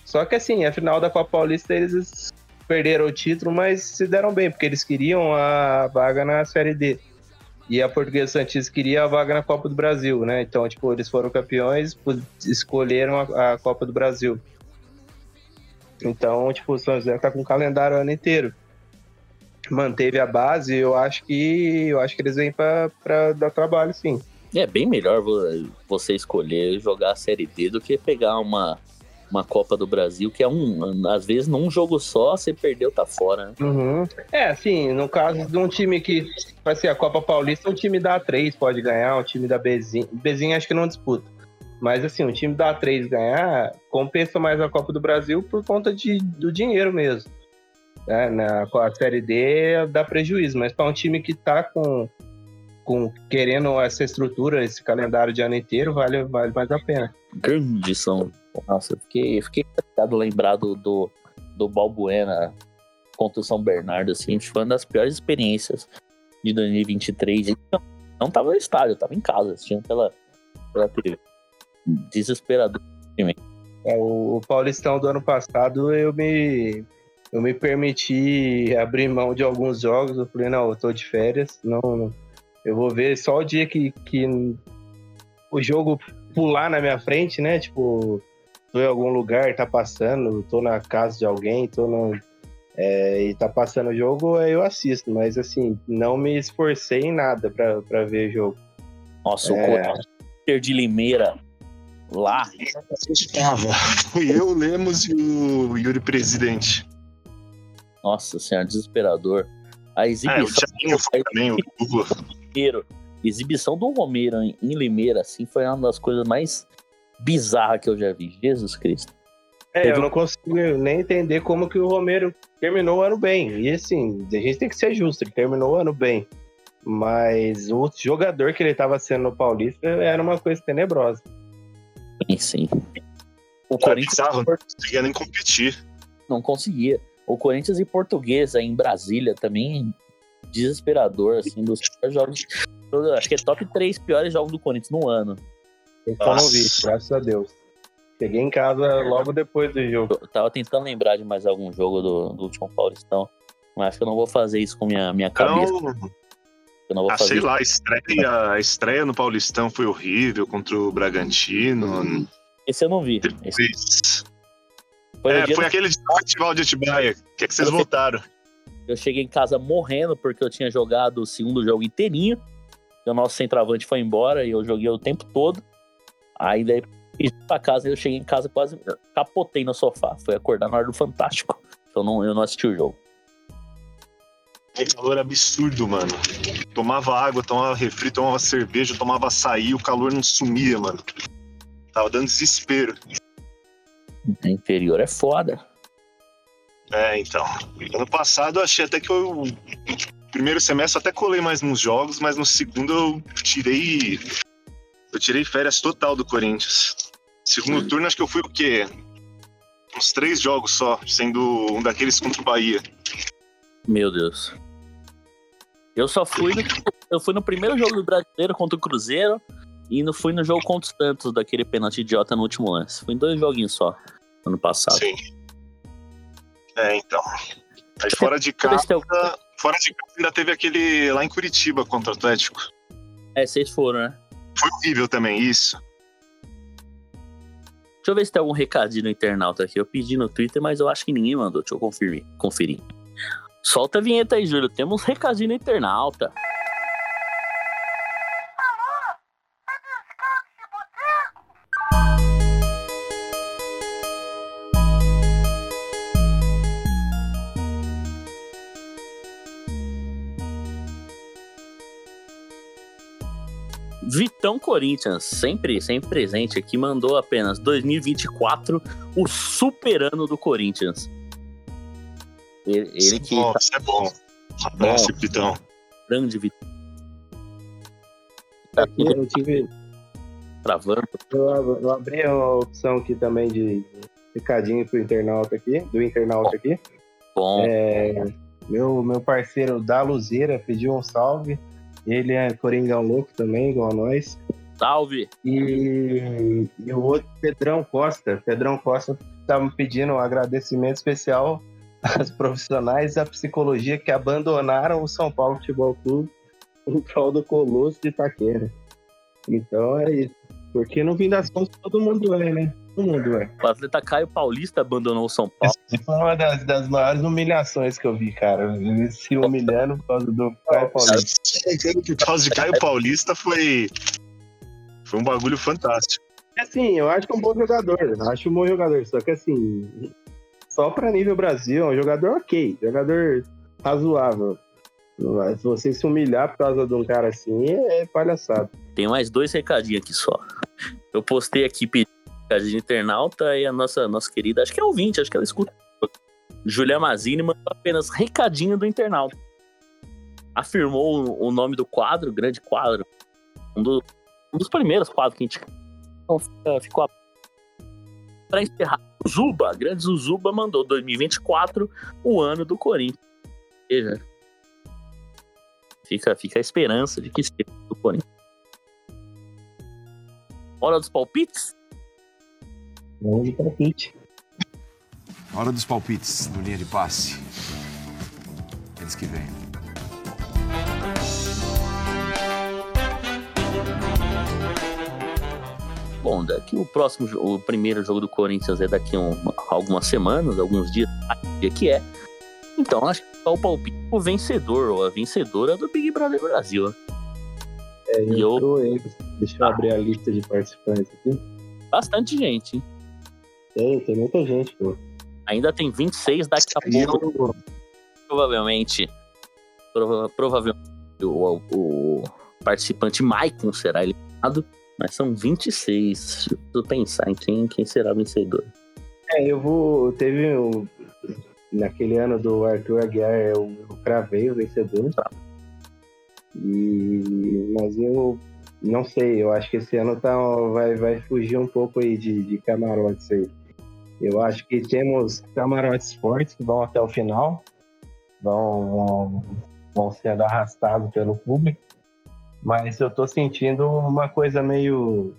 Speaker 4: Só que assim, a final da Copa Paulista eles perderam o título, mas se deram bem, porque eles queriam a vaga na Série D. E a Portuguesa Santista queria a vaga na Copa do Brasil, né? Então, tipo, eles foram campeões, escolheram a, a Copa do Brasil. Então, tipo, o São José tá com o calendário o ano inteiro. Manteve a base, eu acho que eu acho que eles vêm pra dar trabalho, sim.
Speaker 2: É bem melhor vo- você escolher jogar a Série D do que pegar uma, uma Copa do Brasil, que é um. Às vezes, num jogo só, você perdeu, tá fora, né?
Speaker 4: Uhum. É, assim, no caso de um time que vai ser a Copa Paulista, um time da A3 pode ganhar, um time da Bezinha. Bezinha acho que não disputa. Mas assim, um time da A3 ganhar compensa mais a Copa do Brasil por conta de, do dinheiro mesmo. É, na com a Série D dá prejuízo, mas para um time que tá com, com querendo essa estrutura, esse calendário de ano inteiro, vale, vale mais a pena.
Speaker 2: Grande São. Nossa, eu fiquei, eu fiquei chateado lembrado do, do Balbuena contra o São Bernardo, assim, foi uma das piores experiências de 2023. E Não, não tava no estádio, tava em casa, assistindo pela, pela TV. Desesperador.
Speaker 4: É, o, Paulistão do ano passado eu me, eu me permiti abrir mão de alguns jogos. Eu falei, não, eu tô de férias, não- eu vou ver só o dia que, que o jogo pular na minha frente, né? Tipo, tô em algum lugar, tá passando, tô na casa de alguém, tô no. é, e tá passando o jogo, aí eu assisto, mas assim, não me esforcei em nada pra, pra ver jogo.
Speaker 2: Nossa,
Speaker 4: É.
Speaker 2: o Corinthians de Limeira lá.
Speaker 5: Fui eu, o Lemos e o Yuri Presidente.
Speaker 2: Nossa senhora, desesperador. A
Speaker 5: Ah,
Speaker 2: exibição
Speaker 5: foi também, o
Speaker 2: exibição do Romero em, em Limeira, assim, foi uma das coisas mais bizarras que eu já vi. Jesus Cristo.
Speaker 4: É, eu não consigo nem entender como que o Romero terminou o ano bem. E assim, a gente tem que ser justo, ele terminou o ano bem. Mas o jogador que ele estava sendo no Paulista era uma coisa tenebrosa.
Speaker 2: Sim, sim. O
Speaker 5: Era
Speaker 2: Corinthians
Speaker 5: bizarro, não conseguia nem competir.
Speaker 2: não conseguia. O Corinthians e Portuguesa em Brasília também desesperador, assim, dos piores jogos. Acho que é top 3 piores jogos do Corinthians no ano.
Speaker 4: Eu só não vi, graças a Deus. Cheguei em casa logo depois do jogo.
Speaker 2: Eu tava tentando lembrar de mais algum jogo do, do último Paulistão. Mas acho que eu não vou fazer isso com minha, minha cabeça.
Speaker 5: Então,
Speaker 2: Eu não vou
Speaker 5: ah,
Speaker 2: fazer
Speaker 5: sei
Speaker 2: isso.
Speaker 5: lá, a estreia, a estreia no Paulistão foi horrível contra o Bragantino.
Speaker 2: Esse eu não vi. Esse foi
Speaker 5: É, foi
Speaker 2: do-
Speaker 5: aquele de Festival de Atibaia. que é que vocês
Speaker 2: Eu
Speaker 5: votaram?
Speaker 2: Eu cheguei em casa morrendo porque eu tinha jogado o segundo jogo inteirinho. E o nosso centroavante foi embora e eu joguei o tempo todo. Aí daí fui pra casa e eu cheguei em casa quase capotei no sofá. Foi acordar na hora do Fantástico. Eu não, eu não assisti o jogo.
Speaker 5: Um calor absurdo, mano. Tomava água, tomava refri, tomava cerveja, tomava açaí, o calor não sumia, mano. Tava dando desespero.
Speaker 2: O interior é foda.
Speaker 5: É, então. Ano passado eu achei até que eu, primeiro semestre até colei mais nos jogos, mas no segundo eu tirei. Eu tirei férias total do Corinthians. Segundo turno, acho que eu fui o quê? Uns três jogos só, sendo um daqueles contra o Bahia.
Speaker 2: Meu Deus. Eu só fui no, eu fui no primeiro jogo do brasileiro contra o Cruzeiro e não fui no jogo contra o Santos, daquele pênalti idiota no último lance. Fui em dois joguinhos só, ano passado.
Speaker 5: Sim. É, então. Aí fora de casa. Fora de casa ainda teve aquele lá em Curitiba contra o Atlético.
Speaker 2: É, vocês foram, né?
Speaker 5: Foi horrível também, isso.
Speaker 2: Deixa eu ver se tem algum recadinho no internauta aqui. Eu pedi no Twitter, mas eu acho que ninguém mandou. Deixa eu conferir. conferir. Solta a vinheta aí, Júlio. Temos recadinho no internauta. Vitão Corinthians, sempre, sempre presente aqui, mandou apenas 2024, o super ano do Corinthians. Ele, ele que.
Speaker 5: Bom, isso é bom. Abraço, Vitão.
Speaker 2: Grande Vitão.
Speaker 4: Aqui eu tive.
Speaker 2: Travando.
Speaker 4: Eu, eu abri a opção aqui também de recadinho pro internauta aqui, do internauta aqui.
Speaker 2: Bom.
Speaker 4: É, meu, meu parceiro da Luzeira pediu um salve. Ele é Coringão Louco também, igual a nós.
Speaker 2: Salve!
Speaker 4: E, e o outro, Pedrão Costa. Pedrão Costa tá me pedindo um agradecimento especial às profissionais da psicologia que abandonaram o São Paulo Futebol Clube em prol do Colosso de Itaquera. Então é isso. Porque no fim das contas todo mundo é, né? Todo mundo é.
Speaker 2: O atleta Caio Paulista abandonou o São Paulo.
Speaker 4: Essa foi uma das, das maiores humilhações que eu vi, cara. Ele se humilhando por causa do Caio Paulista.
Speaker 5: Por causa de Caio Paulista foi. Foi um bagulho fantástico.
Speaker 4: Assim, eu acho que é um bom jogador. Acho um bom jogador. Só que assim, só pra nível Brasil, é um jogador ok. Jogador razoável. Mas se você se humilhar por causa de um cara assim, é palhaçada.
Speaker 2: Tem mais dois recadinhos aqui só. Eu postei aqui recadinho de internauta e a nossa, nossa querida, acho que é ouvinte, acho que ela escuta. Julia Mazini mandou apenas recadinho do internauta. Afirmou o nome do quadro, grande quadro. Um, do, um dos primeiros quadros que a gente então, ficou para encerrar. Zuba, grande Zuba mandou 2024, o ano do Corinthians. Veja, fica, fica a esperança de que seja do Corinthians. Hora dos palpites?
Speaker 4: Hora de palpite.
Speaker 10: Hora dos palpites no linha de passe. Eles que vêm.
Speaker 2: Bom, daqui o próximo, o primeiro jogo do Corinthians é daqui a um, algumas semanas, alguns dias, dia que é. Então, acho que é o palpite o vencedor, ou a vencedora do Big Brother Brasil.
Speaker 4: É, e eu... Deixa eu abrir a lista de participantes aqui.
Speaker 2: Bastante gente, hein?
Speaker 4: Tem, tem muita gente, pô.
Speaker 2: Ainda tem 26 daqui a pouco. Provavelmente. Prova, provavelmente o, o, participante Maicon será eliminado. Mas são 26. Preciso pensar em quem, quem será vencedor.
Speaker 4: É, eu vou. Teve um. Naquele ano do Arthur Aguiar, eu, eu cravei o vencedor. E, mas eu não sei, eu acho que esse ano tá, vai, vai fugir um pouco aí de, de camarotes aí. Eu acho que temos camarotes fortes que vão até o final, vão, vão, vão sendo arrastados pelo público, mas eu tô sentindo uma coisa meio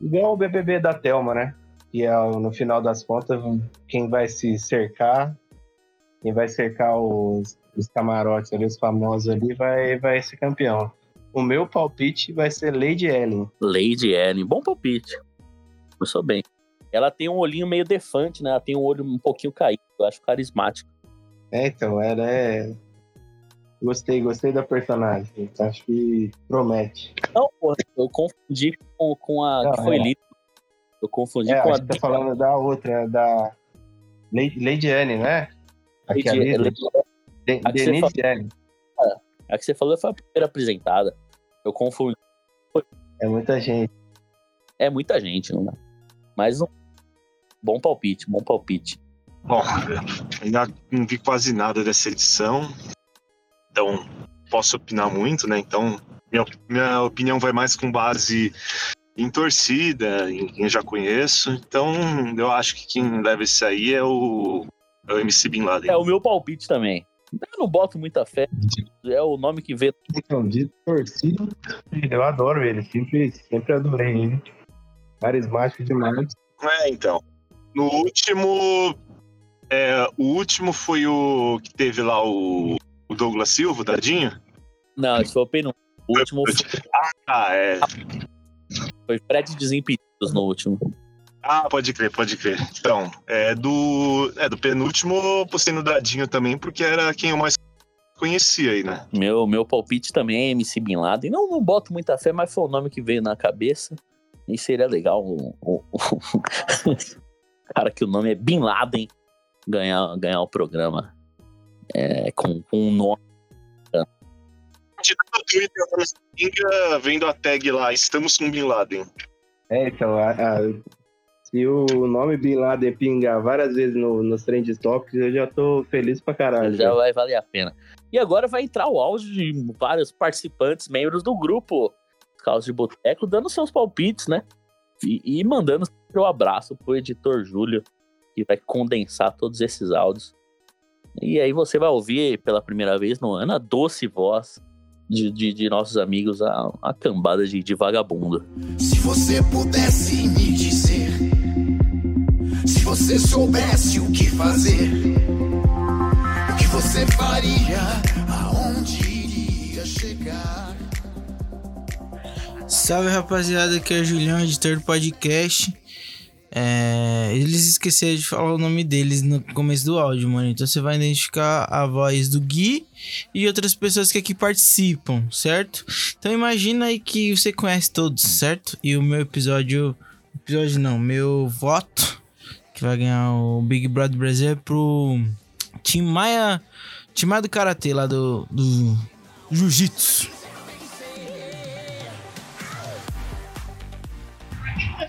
Speaker 4: igual o BBB da Telma, né? Que é no final das contas quem vai se cercar, quem vai cercar os, os camarotes ali, os famosos ali, vai, vai ser campeão. O meu palpite vai ser Lady Ellen.
Speaker 2: Lady Ellen, bom palpite. Começou bem. Ela tem um olhinho meio defante, né? Ela tem um olho um pouquinho caído. Eu acho carismático.
Speaker 4: É, então, ela é. Gostei, gostei da personagem. Acho que promete.
Speaker 2: Não, porra, eu confundi com, com a
Speaker 4: Não,
Speaker 2: que foi
Speaker 4: é.
Speaker 2: lida. Eu confundi
Speaker 4: É,
Speaker 2: com a.
Speaker 4: que tá falando da outra, da Lady, Lady Anne, né? Aqui
Speaker 2: Lady-
Speaker 4: a
Speaker 2: Lady-
Speaker 4: De,
Speaker 2: a que você
Speaker 4: Denise
Speaker 2: falou-
Speaker 4: Anne.
Speaker 2: A que você falou foi a primeira apresentada. Eu confundi.
Speaker 4: É muita gente.
Speaker 2: É muita gente, não é? Mas um bom palpite, bom palpite.
Speaker 5: Bom, ainda não vi quase nada dessa edição. posso opinar muito, né? Então, minha, minha opinião vai mais com base em torcida, em quem já conheço. Então, eu acho que quem leva isso aí é o, é o MC Bin Laden.
Speaker 2: É o meu palpite também. Eu não boto muita fé. É o nome que vê.
Speaker 4: Então, de torcida, eu adoro ele. Sempre, sempre adorei ele. Carismático demais.
Speaker 5: É, então. No último. é, o último foi o que teve lá o, o Douglas Silva, o Dadinho?
Speaker 2: Não, esse foi o penúltimo. O último foi,
Speaker 5: Ah, é.
Speaker 2: foi Fred Desimpedidos no último.
Speaker 5: Ah, pode crer, pode crer. Então, é do, é do penúltimo, eu postei no Dadinho também, porque era quem eu mais conhecia aí, né?
Speaker 2: Meu, meu palpite também é MC Bin Laden. Não, não boto muita fé, mas foi o nome que veio na cabeça. E seria legal o, o- o cara que o nome é Bin Laden ganhar, ganhar o programa é, com, com um nome.
Speaker 5: No Twitter, vendo a tag lá, estamos com Bin Laden.
Speaker 4: É, então, a- a- se o nome Bin Laden pingar várias vezes no, nos Trend Topics, eu já tô feliz pra caralho.
Speaker 2: Já
Speaker 4: já.
Speaker 2: vai valer a pena. E agora vai entrar o áudio de vários participantes, membros do grupo Caos de Boteco, dando seus palpites, né? E, e mandando seu abraço pro editor Júlio, que vai condensar todos esses áudios. E aí você vai ouvir pela primeira vez no ano a doce voz de, de, de nossos amigos, a, a cambada de, de vagabundo.
Speaker 6: Se você pudesse me dizer, se você soubesse o que fazer, o que você faria,
Speaker 11: Salve rapaziada, aqui é o Julião, editor do podcast. É, eles esqueceram de falar o nome deles no começo do áudio, mano. Então você vai identificar a voz do Gui e outras pessoas que aqui participam, certo? Então imagina aí que você conhece todos, certo? E o meu episódio. Episódio não, meu voto que vai ganhar o Big Brother Brasil é pro Tim Maia. Tim Maia do Karatê lá do, do Jiu-Jitsu.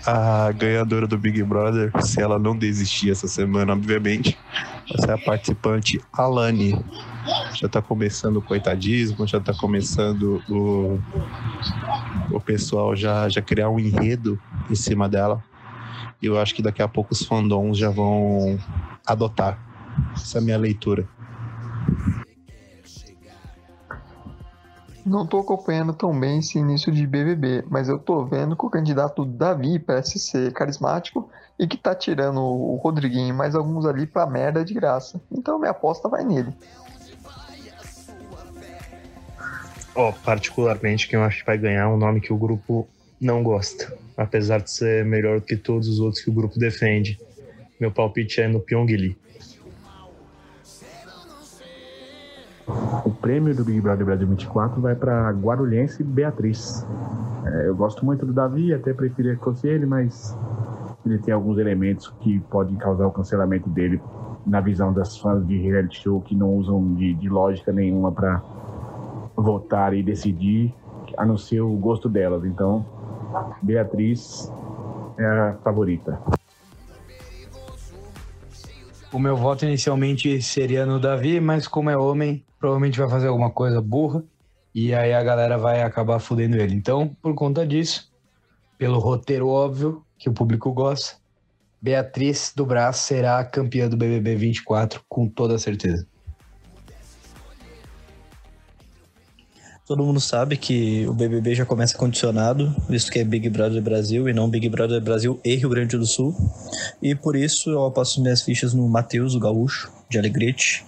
Speaker 12: A ganhadora do Big Brother, se ela não desistir essa semana, obviamente, vai ser a participante Alane. Já tá começando o coitadismo, já tá começando o, o pessoal já, já criar um enredo em cima dela. E eu acho que daqui a pouco os fandoms já vão adotar. Essa é a minha leitura.
Speaker 13: Não tô acompanhando tão bem esse início de BBB, mas eu tô vendo que o candidato Davi parece ser carismático e que tá tirando o Rodriguinho e mais alguns ali pra merda de graça. Então minha aposta vai nele.
Speaker 14: Ó, particularmente quem eu acho que vai ganhar é um nome que o grupo não gosta, apesar de ser melhor do que todos os outros que o grupo defende. Meu palpite é no Pyong.
Speaker 15: Prêmio do Big Brother Brasil 24 vai para Guarulhense Beatriz. É, eu gosto muito do Davi, até preferia que fosse ele, mas ele tem alguns elementos que podem causar o cancelamento dele na visão das fãs de reality show que não usam de, de lógica nenhuma para votar e decidir, a não ser o gosto delas. Então, Beatriz é a favorita.
Speaker 16: O meu voto inicialmente seria no Davi, mas como é homem, provavelmente vai fazer alguma coisa burra e aí a galera vai acabar fudendo ele. Então, por conta disso, pelo roteiro óbvio que o público gosta, Beatriz do Brás será a campeã do BBB 24 com toda certeza.
Speaker 17: Todo mundo sabe que o BBB já começa condicionado, visto que é Big Brother Brasil e não Big Brother Brasil e Rio Grande do Sul. E por isso eu aposto minhas fichas no Matheus, o gaúcho, de Alegrete.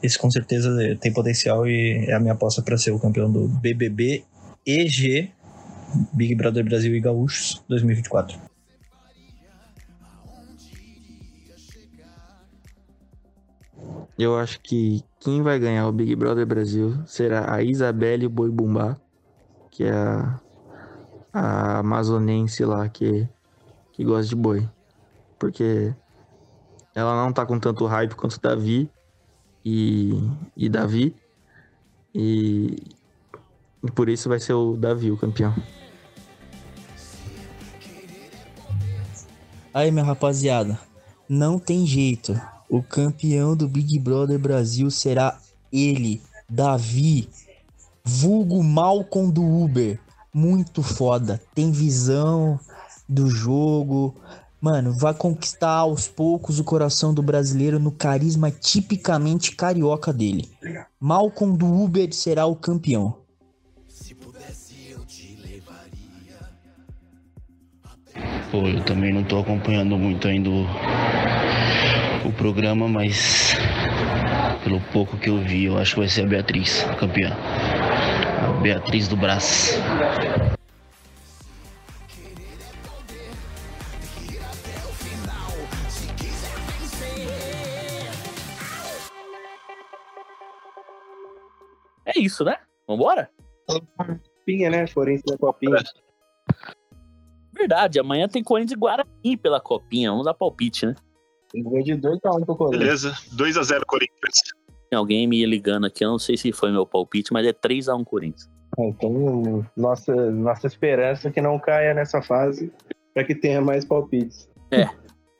Speaker 17: Esse com certeza tem potencial e é a minha aposta para ser o campeão do BBB EG, Big Brother Brasil e Gaúchos 2024.
Speaker 18: Eu acho que quem vai ganhar o Big Brother Brasil será a Isabelle Boi Bumbá, que é a, a amazonense lá que, que gosta de boi. Porque ela não tá com tanto hype quanto Davi e, e Davi. E, e por isso vai ser o Davi o campeão.
Speaker 17: Aí, minha rapaziada, não tem jeito. O campeão do Big Brother Brasil será ele, Davi. vulgo Malcolm do Uber. Muito foda. Tem visão do jogo. Mano, vai conquistar aos poucos o coração do brasileiro no carisma tipicamente carioca dele. Malcolm do Uber será o campeão.
Speaker 19: Pô, eu também não tô acompanhando muito ainda o, o programa, mas pelo pouco que eu vi, eu acho que vai ser a Beatriz, campeã. A Beatriz do Brás.
Speaker 2: É isso, né? Vambora?
Speaker 4: Copinha, né? Corinthians na copinha.
Speaker 2: Verdade, amanhã tem Corinthians e Guarani pela copinha. Vamos dar palpite, né?
Speaker 4: Gol de 2x1 pro Corinthians.
Speaker 5: Beleza, 2x0 Corinthians.
Speaker 2: Tem alguém me ligando aqui, eu não sei se foi meu palpite, mas é 3x1 Corinthians.
Speaker 4: Então, nossa, nossa esperança é que não caia nessa fase para que tenha mais palpites.
Speaker 2: É,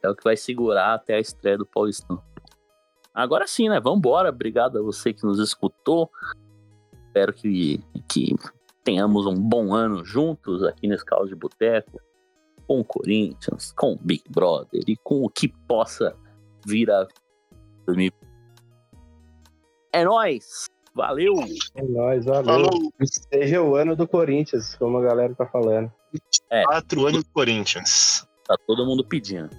Speaker 2: é o que vai segurar até a estreia do Paulistão. Agora sim, né? Vambora. Obrigado a você que nos escutou. Espero que, que tenhamos um bom ano juntos aqui nesse Caos de Boteco. Com o Corinthians, com o Big Brother e com o que possa vir a 2000. É nóis! Valeu!
Speaker 4: É nóis, valeu.
Speaker 5: Falou.
Speaker 4: Seja o ano do Corinthians, como a galera tá falando.
Speaker 2: É.
Speaker 5: Quatro anos do Corinthians.
Speaker 2: Tá todo mundo pedindo.